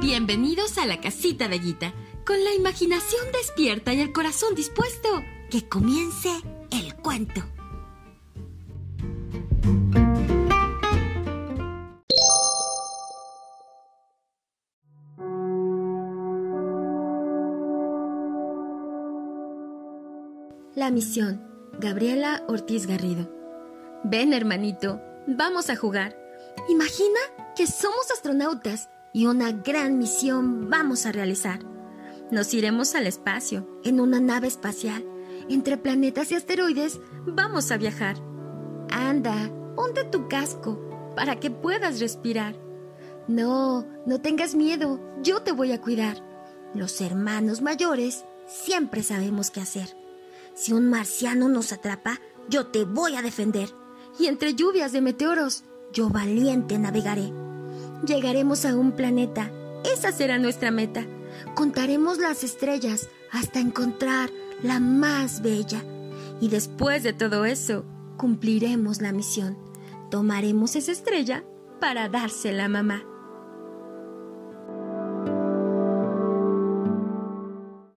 Bienvenidos a la casita de Guita, con la imaginación despierta y el corazón dispuesto. Que comience el cuento. La misión. Gabriela Ortiz Garrido. Ven, hermanito, vamos a jugar. Imagina que somos astronautas y una gran misión vamos a realizar. Nos iremos al espacio, en una nave espacial. Entre planetas y asteroides vamos a viajar. Anda, ponte tu casco para que puedas respirar. No, no tengas miedo, yo te voy a cuidar. Los hermanos mayores siempre sabemos qué hacer. Si un marciano nos atrapa, yo te voy a defender. Y entre lluvias de meteoros, yo valiente navegaré. Llegaremos a un planeta. Esa será nuestra meta. Contaremos las estrellas hasta encontrar la más bella. Y después de todo eso, cumpliremos la misión. Tomaremos esa estrella para dársela a mamá.